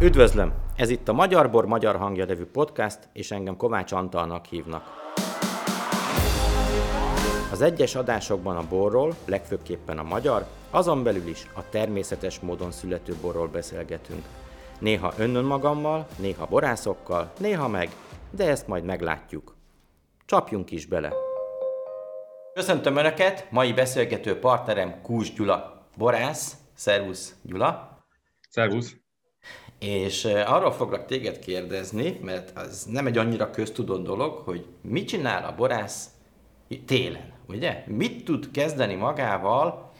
Üdvözlöm! Ez itt a Magyar Bor Magyar Hangja nevű podcast, és engem Kovács Antalnak hívnak. Az egyes adásokban a borról, legfőképpen a magyar, azon belül is a természetes módon születő borról beszélgetünk. Néha önnön magammal, néha borászokkal, néha meg, de ezt majd meglátjuk. Csapjunk is bele! Köszöntöm Önöket, mai beszélgető partnerem Kús Gyula, borász. Szervusz Gyula! Szervusz! És arról foglak téged kérdezni, mert az nem egy annyira köztudott dolog, hogy mit csinál a borász télen, ugye? Mit tud kezdeni magával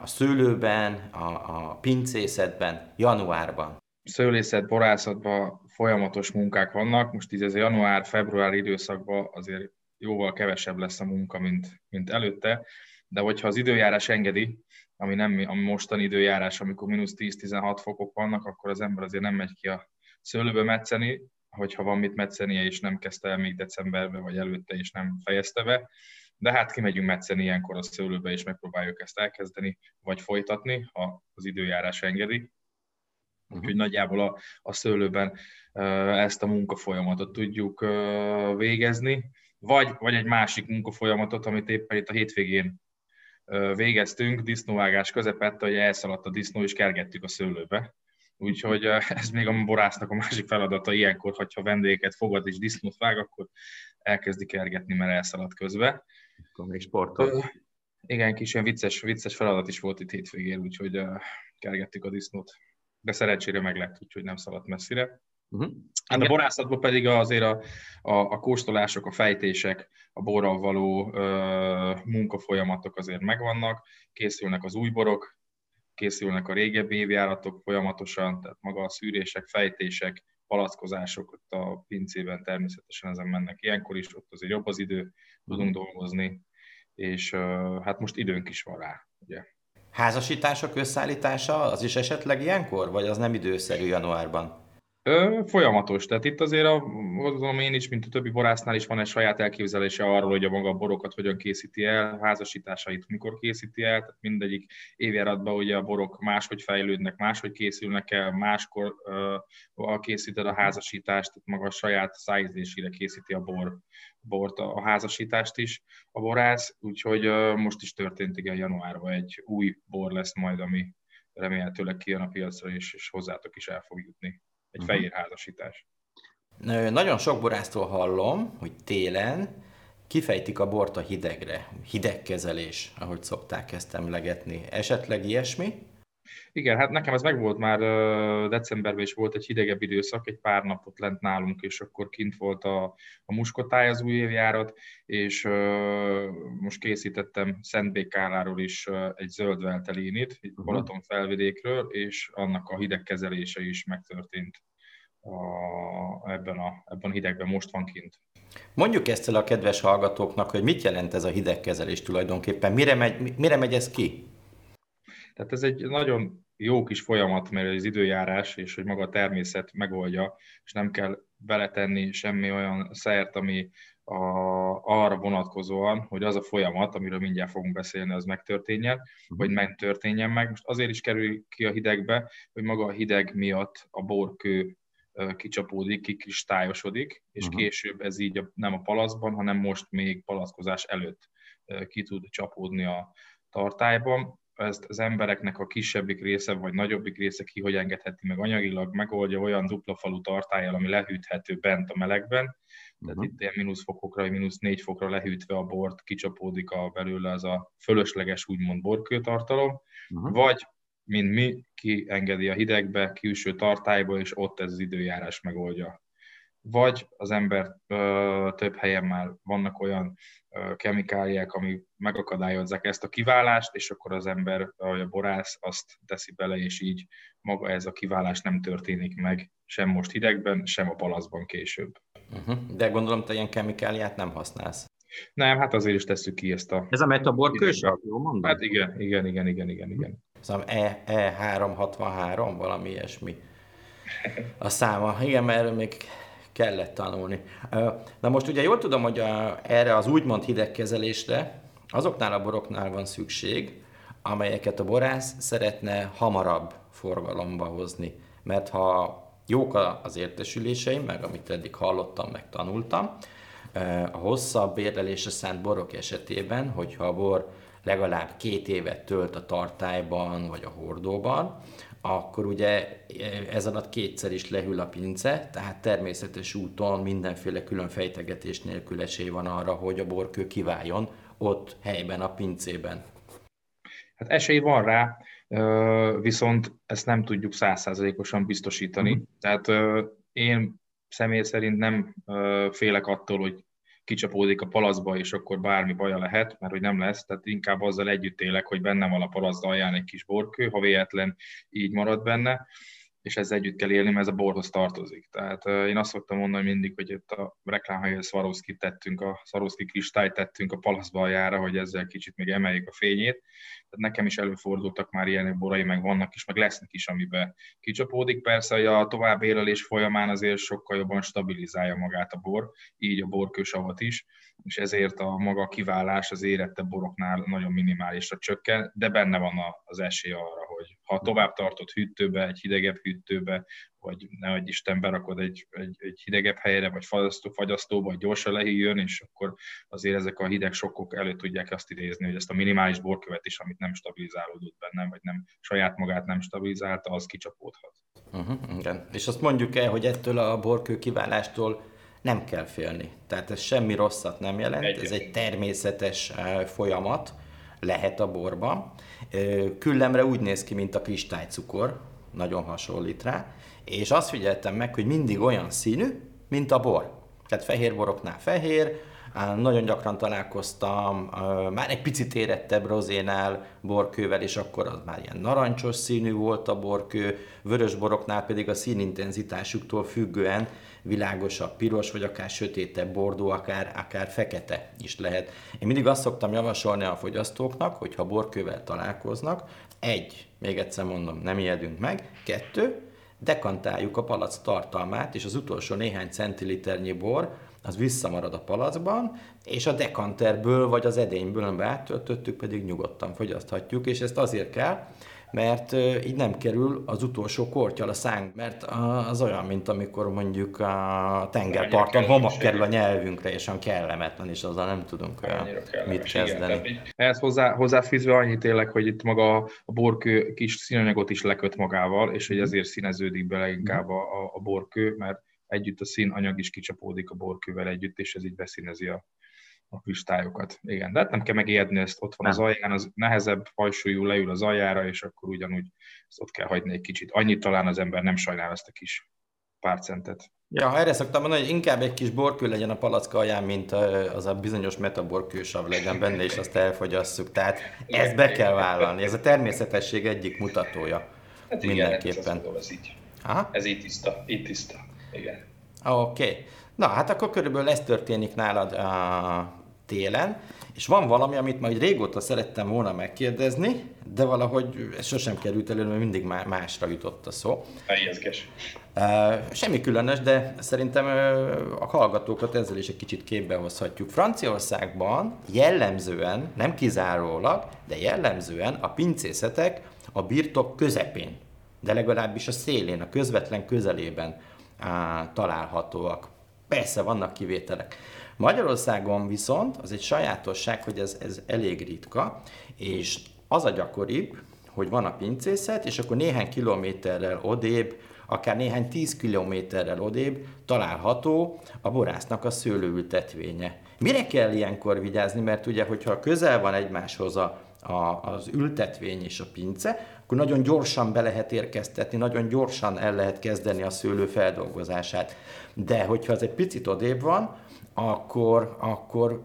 a szőlőben, a, a pincészetben, januárban? Szőlészet, borászatban folyamatos munkák vannak. Most így ez a január-február időszakban azért jóval kevesebb lesz a munka, mint, mint előtte, de hogyha az időjárás engedi, ami nem a mostani időjárás, amikor mínusz 10-16 fokok vannak, akkor az ember azért nem megy ki a szőlőbe metszeni, hogyha van mit metszenie, és nem kezdte el még decemberben, vagy előtte, és nem fejezte be. De hát kimegyünk metszeni ilyenkor a szőlőbe, és megpróbáljuk ezt elkezdeni, vagy folytatni, ha az időjárás engedi. Úgyhogy nagyjából a, a szőlőben ezt a munkafolyamatot tudjuk végezni, vagy, vagy egy másik munkafolyamatot, amit éppen itt a hétvégén végeztünk, disznóvágás közepette, hogy elszaladt a disznó, és kergettük a szőlőbe. Úgyhogy ez még a borásznak a másik feladata ilyenkor, hogyha vendégeket fogad és disznót vág, akkor elkezdi kergetni, mert elszaladt közbe. Akkor még sportol. Igen, kis ilyen vicces, vicces feladat is volt itt hétvégén, úgyhogy kergettük a disznót. De szerencsére meg lett, úgyhogy nem szaladt messzire. Uh-huh. Hát a borászatban pedig azért a, a, a kóstolások, a fejtések, a borral való ö, munkafolyamatok azért megvannak, készülnek az új borok, készülnek a régebbi évjáratok folyamatosan, tehát maga a szűrések, fejtések, palackozások ott a pincében természetesen ezen mennek. Ilyenkor is ott azért jobb az idő, tudunk dolgozni, és ö, hát most időnk is van rá, ugye. Házasítások összeállítása az is esetleg ilyenkor, vagy az nem időszerű januárban? Ö, folyamatos. Tehát itt azért a, gondolom én is, mint a többi borásznál is van egy saját elképzelése arról, hogy a maga borokat hogyan készíti el, házasításait mikor készíti el, tehát mindegyik évjáratban ugye a borok máshogy fejlődnek, máshogy készülnek el, máskor uh, készíted a házasítást, tehát maga a saját szájízlésére készíti a bor, bort, a, a házasítást is a borász, úgyhogy uh, most is történt igen januárban egy új bor lesz majd, ami remélhetőleg kijön a piacra, és, és hozzátok is el fog jutni egy uh-huh. fehér házasítás. Nagyon sok borásztól hallom, hogy télen kifejtik a bort a hidegre, hidegkezelés, ahogy szokták ezt emlegetni. Esetleg ilyesmi? Igen, hát nekem ez megvolt már decemberben is volt egy hidegebb időszak, egy pár napot lent nálunk, és akkor kint volt a, a muskotáj az új évjárat, és most készítettem Szentbékáláról is egy zöld veltelinit, egy uh-huh. Balaton felvidékről, és annak a hidegkezelése is megtörtént a, ebben, a, ebben a hidegben, most van kint. Mondjuk ezt el a kedves hallgatóknak, hogy mit jelent ez a hidegkezelés tulajdonképpen, mire megy, mire megy ez ki? Tehát ez egy nagyon jó kis folyamat, mert az időjárás és hogy maga a természet megoldja, és nem kell beletenni semmi olyan szert, ami a, arra vonatkozóan, hogy az a folyamat, amiről mindjárt fogunk beszélni, az megtörténjen, uh-huh. vagy megtörténjen meg. Most azért is kerül ki a hidegbe, hogy maga a hideg miatt a borkő kicsapódik, kikristályosodik, és uh-huh. később ez így a, nem a palaszban, hanem most még palaszkozás előtt ki tud csapódni a tartályban ezt az embereknek a kisebbik része vagy nagyobbik része ki hogy engedheti meg anyagilag, megoldja olyan dupla falu tartályjal, ami lehűthető bent a melegben, tehát uh-huh. itt ilyen mínusz fokokra, vagy mínusz négy fokra lehűtve a bort, kicsapódik a belőle az a fölösleges úgymond borkőtartalom, uh-huh. vagy mint mi, kiengedi a hidegbe, külső tartályba, és ott ez az időjárás megoldja vagy az ember ö, több helyen már vannak olyan ö, kemikáliák, ami megakadályozzák ezt a kiválást, és akkor az ember, vagy a borász azt teszi bele, és így maga ez a kiválás nem történik meg sem most hidegben, sem a palaszban később. Uh-huh. De gondolom, te ilyen kemikáliát nem használsz. Nem, hát azért is tesszük ki ezt a... Ez a metaborkősav, jól mondom? Hát igen, igen, igen, igen, igen, igen. Szóval E, E363, valami ilyesmi a száma. Igen, mert erről még kellett tanulni. Na most ugye jól tudom, hogy a, erre az úgymond hidegkezelésre azoknál a boroknál van szükség, amelyeket a borász szeretne hamarabb forgalomba hozni. mert ha jók az értesüléseim, meg amit eddig hallottam, meg tanultam, a hosszabb érlelésre szánt borok esetében, hogyha a bor legalább két évet tölt a tartályban vagy a hordóban, akkor ugye ez alatt kétszer is lehűl a pince, tehát természetes úton mindenféle külön fejtegetés nélkül esély van arra, hogy a borkő kiváljon ott helyben a pincében. Hát esély van rá, viszont ezt nem tudjuk százszázalékosan biztosítani. Mm. Tehát én személy szerint nem félek attól, hogy kicsapódik a palaszba, és akkor bármi baja lehet, mert hogy nem lesz, tehát inkább azzal együtt élek, hogy bennem van a palasz alján egy kis borkő, ha véletlen így marad benne, és ezzel együtt kell élni, mert ez a borhoz tartozik. Tehát én azt szoktam mondani mindig, hogy itt a reklámhelyhez Swarovski tettünk, a Swarovski kristályt tettünk a palaszba aljára, hogy ezzel kicsit még emeljük a fényét. Tehát nekem is előfordultak már ilyen borai, meg vannak is, meg lesznek is, amiben kicsapódik. Persze, hogy a tovább élelés folyamán azért sokkal jobban stabilizálja magát a bor, így a borkősavat is, és ezért a maga kiválás az érettebb boroknál nagyon minimálisra csökken, de benne van az esély arra, hogy ha tovább tartott hűtőbe, egy hidegebb hűtőbe, vagy ne egy Isten berakod egy, egy, egy hidegebb helyre, vagy fagyasztó, fagyasztóba, vagy gyorsan lehűljön, és akkor azért ezek a hideg sokkok elő tudják azt idézni, hogy ezt a minimális borkövet is, amit nem stabilizálódott bennem, vagy nem saját magát nem stabilizálta, az kicsapódhat. Uh-huh, igen. És azt mondjuk el, hogy ettől a borkő kiválástól nem kell félni. Tehát ez semmi rosszat nem jelent, Egyet. ez egy természetes eh, folyamat lehet a borban. Küllemre úgy néz ki, mint a kristálycukor, nagyon hasonlít rá, és azt figyeltem meg, hogy mindig olyan színű, mint a bor. Tehát fehér boroknál fehér, nagyon gyakran találkoztam már egy picit érettebb rozénál borkővel, és akkor az már ilyen narancsos színű volt a borkő, vörös boroknál pedig a színintenzitásuktól függően világosabb piros, vagy akár sötétebb bordó, akár, akár fekete is lehet. Én mindig azt szoktam javasolni a fogyasztóknak, hogy ha borkővel találkoznak, egy, még egyszer mondom, nem ijedünk meg, kettő, dekantáljuk a palac tartalmát, és az utolsó néhány centiliternyi bor, az visszamarad a palacban, és a dekanterből vagy az edényből, amiben áttöltöttük, pedig nyugodtan fogyaszthatjuk, és ezt azért kell, mert így nem kerül az utolsó kortyal a szánk, mert az olyan, mint amikor mondjuk a tengerparton homok kerül a nyelvünkre, és olyan kellemetlen, és azzal nem tudunk mit kezdeni. Igen, ehhez hozzá, hozzáfűzve annyit tényleg, hogy itt maga a borkő kis színanyagot is leköt magával, és hogy mhm. ezért színeződik bele inkább a, a, a borkő, mert együtt a színanyag is kicsapódik a borkővel együtt, és ez így beszínezi a, a kristályokat. Igen, de hát nem kell megijedni, ezt ott van nem. az alján, az nehezebb hajsúlyú leül az aljára, és akkor ugyanúgy ezt ott kell hagyni egy kicsit. Annyit talán az ember nem sajnál ezt a kis pár centet. Ja, erre szoktam mondani, hogy inkább egy kis borkő legyen a palacka alján, mint az a bizonyos metaborkősav legyen benne, és azt elfogyasszuk. Tehát ezt be kell vállalni. Ez a természetesség egyik mutatója. Hát igen, mindenképpen. Ez, ez így. Aha. Ez így tiszta, így tiszta. Igen. Oké. Okay. Na, hát akkor körülbelül ez történik nálad a télen, és van valami, amit majd régóta szerettem volna megkérdezni, de valahogy ez sosem került elő, mert mindig másra jutott a szó. Helyezges. Semmi különös, de szerintem a hallgatókat ezzel is egy kicsit képbe hozhatjuk. Franciaországban jellemzően, nem kizárólag, de jellemzően a pincészetek a birtok közepén, de legalábbis a szélén, a közvetlen közelében találhatóak. Persze vannak kivételek. Magyarországon viszont az egy sajátosság, hogy ez, ez elég ritka, és az a gyakoribb, hogy van a pincészet, és akkor néhány kilométerrel odébb, akár néhány tíz kilométerrel odébb található a borásznak a szőlőültetvénye. Mire kell ilyenkor vigyázni? Mert ugye, hogyha közel van egymáshoz a, a, az ültetvény és a pince, akkor nagyon gyorsan be lehet érkeztetni, nagyon gyorsan el lehet kezdeni a szőlő feldolgozását. De hogyha ez egy picit odébb van, akkor, akkor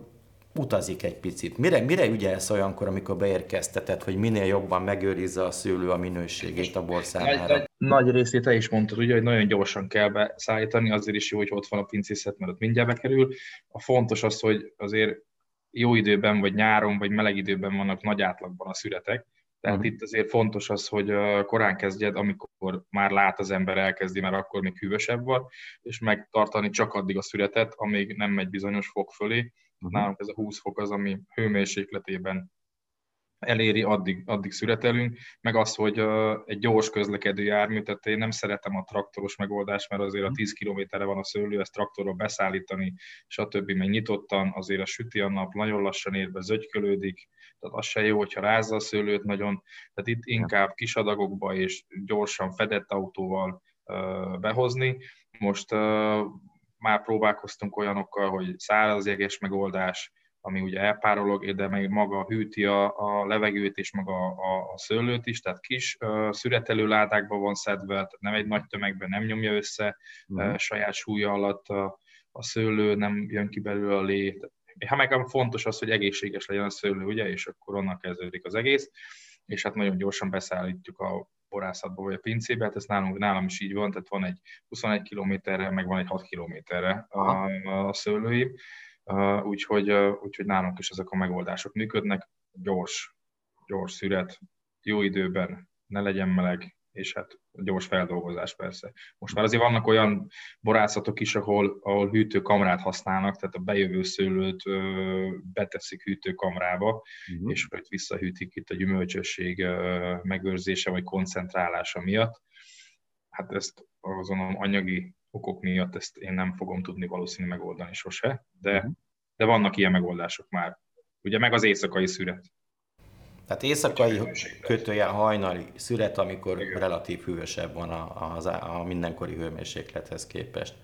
utazik egy picit. Mire, mire ügyelsz olyankor, amikor beérkezteted, hogy minél jobban megőrizze a szőlő a minőségét a bor számára? Nagy, nagy, részét te is mondtad, ugye, hogy nagyon gyorsan kell beszállítani, azért is jó, hogy ott van a pincészet, mert ott mindjárt bekerül. A fontos az, hogy azért jó időben, vagy nyáron, vagy meleg időben vannak nagy átlagban a szüretek, tehát uh-huh. itt azért fontos az, hogy korán kezdjed, amikor már lát az ember elkezdi, mert akkor még hűvösebb van, és megtartani csak addig a születet, amíg nem megy bizonyos fok fölé. Uh-huh. Nálunk ez a 20 fok az, ami hőmérsékletében eléri, addig, addig szüretelünk, meg az, hogy egy gyors közlekedő jármű, tehát én nem szeretem a traktoros megoldást, mert azért a 10 kilométerre van a szőlő, ezt traktorról beszállítani, stb. meg nyitottan, azért a süti a nap, nagyon lassan ér be, zögykölődik, tehát az se jó, hogyha rázza a szőlőt nagyon, tehát itt inkább kis adagokba és gyorsan fedett autóval behozni. Most már próbálkoztunk olyanokkal, hogy szárazjeges megoldás, ami ugye elpárolog, de meg maga hűti a, a levegőt és maga a, a szőlőt is, tehát kis uh, szüretelő ládákban van szedve, tehát nem egy nagy tömegben nem nyomja össze uh-huh. uh, saját súlya alatt a, a szőlő, nem jön ki belőle a lé. Hát meg fontos az, hogy egészséges legyen a szőlő, ugye, és akkor onnan kezdődik az egész, és hát nagyon gyorsan beszállítjuk a borászatba vagy a pincébe, hát ez nálunk, nálam is így van, tehát van egy 21 kilométerre, meg van egy 6 kilométerre a, a szőlőim, úgyhogy, úgyhogy nálunk is ezek a megoldások működnek. Gyors, gyors szüret, jó időben, ne legyen meleg, és hát gyors feldolgozás persze. Most már azért vannak olyan borászatok is, ahol, ahol hűtőkamrát használnak, tehát a bejövő szőlőt ö, beteszik hűtőkamrába, uh-huh. és hogy visszahűtik itt a gyümölcsösség ö, megőrzése vagy koncentrálása miatt. Hát ezt azon anyagi okok miatt ezt én nem fogom tudni valószínű megoldani sose, de, uh-huh. de vannak ilyen megoldások már. Ugye meg az éjszakai szüret. Tehát éjszakai kötőjel hajnali szület, amikor Igen. relatív hűvösebb van a, a, a mindenkori hőmérséklethez képest.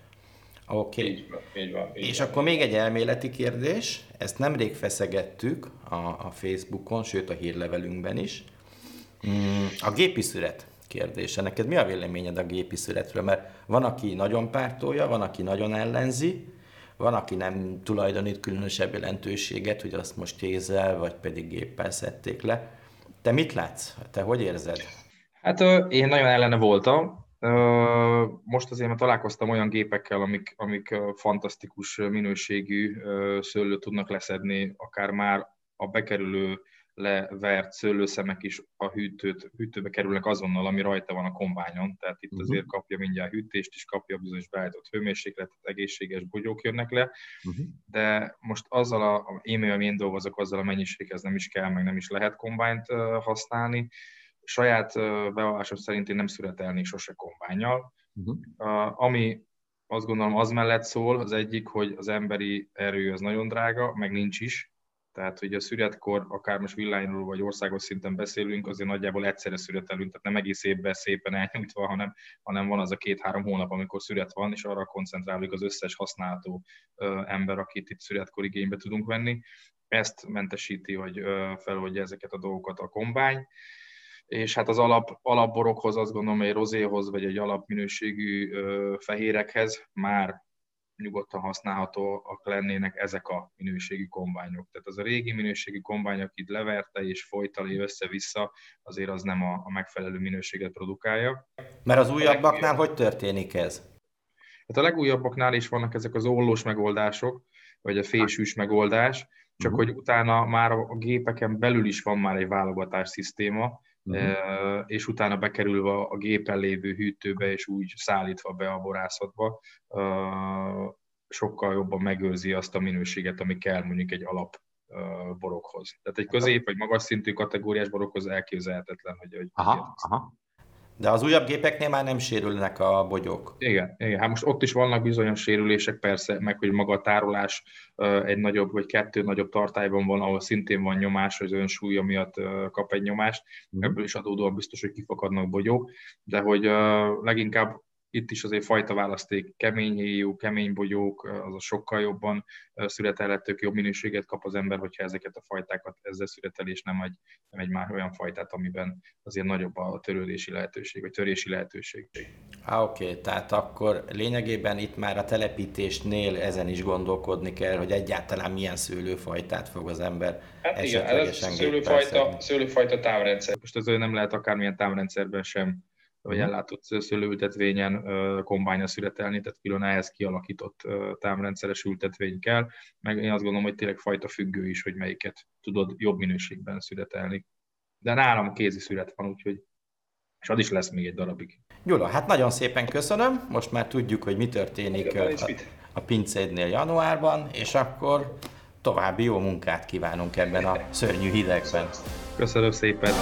Oké. Okay. Így van, így van, így És van. akkor még egy elméleti kérdés, ezt nemrég feszegettük a, a Facebookon, sőt a hírlevelünkben is. Mm, a gépi szület kérdése. Neked mi a véleményed a gépi születről? Mert van, aki nagyon pártolja, van, aki nagyon ellenzi, van, aki nem tulajdonít különösebb jelentőséget, hogy azt most kézzel, vagy pedig géppel szedték le. Te mit látsz? Te hogy érzed? Hát én nagyon ellene voltam. Most azért már találkoztam olyan gépekkel, amik, amik fantasztikus minőségű szőlőt tudnak leszedni, akár már a bekerülő levert szőlőszemek is a hűtőt, hűtőbe kerülnek azonnal, ami rajta van a kombányon, tehát itt uh-huh. azért kapja mindjárt hűtést is, kapja bizonyos beállított hőmérsékletet, egészséges bogyók jönnek le, uh-huh. de most azzal a, én, ami én dolgozok, azzal a mennyiséghez nem is kell, meg nem is lehet kombányt használni, saját bevallásom szerint én nem születelnék sose kombányjal, uh-huh. ami azt gondolom az mellett szól, az egyik, hogy az emberi erő az nagyon drága, meg nincs is, tehát, hogy a szüretkor, akár most villányról vagy országos szinten beszélünk, azért nagyjából egyszerre szüretelünk, tehát nem egész évben szépen elnyújtva, hanem, hanem van az a két-három hónap, amikor szüret van, és arra koncentráljuk az összes használható ember, akit itt szüretkor igénybe tudunk venni. Ezt mentesíti, hogy feloldja ezeket a dolgokat a kombány és hát az alap, alapborokhoz azt gondolom, hogy rozéhoz, vagy egy alapminőségű fehérekhez már nyugodtan használhatóak lennének ezek a minőségi kombányok. Tehát az a régi minőségi kombány, akit leverte és folytali össze-vissza, azért az nem a, a megfelelő minőséget produkálja. Mert az újabbaknál hogy történik ez? Hát a legújabbaknál is vannak ezek az ollós megoldások, vagy a fésűs megoldás, csak uh-huh. hogy utána már a gépeken belül is van már egy válogatás szisztéma, uh-huh. és utána bekerülve a gépen lévő hűtőbe, és úgy szállítva be a borászatba, sokkal jobban megőrzi azt a minőséget, ami kell mondjuk egy alap borokhoz. Tehát egy közép vagy magas szintű kategóriás borokhoz elképzelhetetlen, hogy... hogy aha, aha. De az újabb gépeknél már nem sérülnek a bogyók. Igen, igen. Hát most ott is vannak bizonyos sérülések, persze, meg hogy maga a tárolás egy nagyobb, vagy kettő nagyobb tartályban van, ahol szintén van nyomás, az önsúlya miatt kap egy nyomást. Mm. Ebből is adódóan biztos, hogy kifakadnak bogyók, de hogy leginkább itt is azért fajta választék, kemény héjú, kemény bogyók, az a sokkal jobban születelhetők, jobb minőséget kap az ember, hogyha ezeket a fajtákat ezzel születel, és nem egy, nem egy már olyan fajtát, amiben azért nagyobb a törődési lehetőség, vagy törési lehetőség. Há, oké, okay. tehát akkor lényegében itt már a telepítésnél ezen is gondolkodni kell, hogy egyáltalán milyen szőlőfajtát fog az ember hát igen, ez szőlőfajta, szőlőfajta támrendszer. Most ez nem lehet akármilyen támrendszerben sem vagy mhm. ellátott szőlőültetvényen kombányra születelni, tehát külön ehhez kialakított támrendszeres ültetvény kell, meg én azt gondolom, hogy tényleg fajta függő is, hogy melyiket tudod jobb minőségben születelni. De nálam kézi szület van, úgyhogy és az is lesz még egy darabig. Gyula, hát nagyon szépen köszönöm, most már tudjuk, hogy mi történik a, a pincédnél januárban, és akkor további jó munkát kívánunk ebben a szörnyű hidegben. Köszönöm szépen!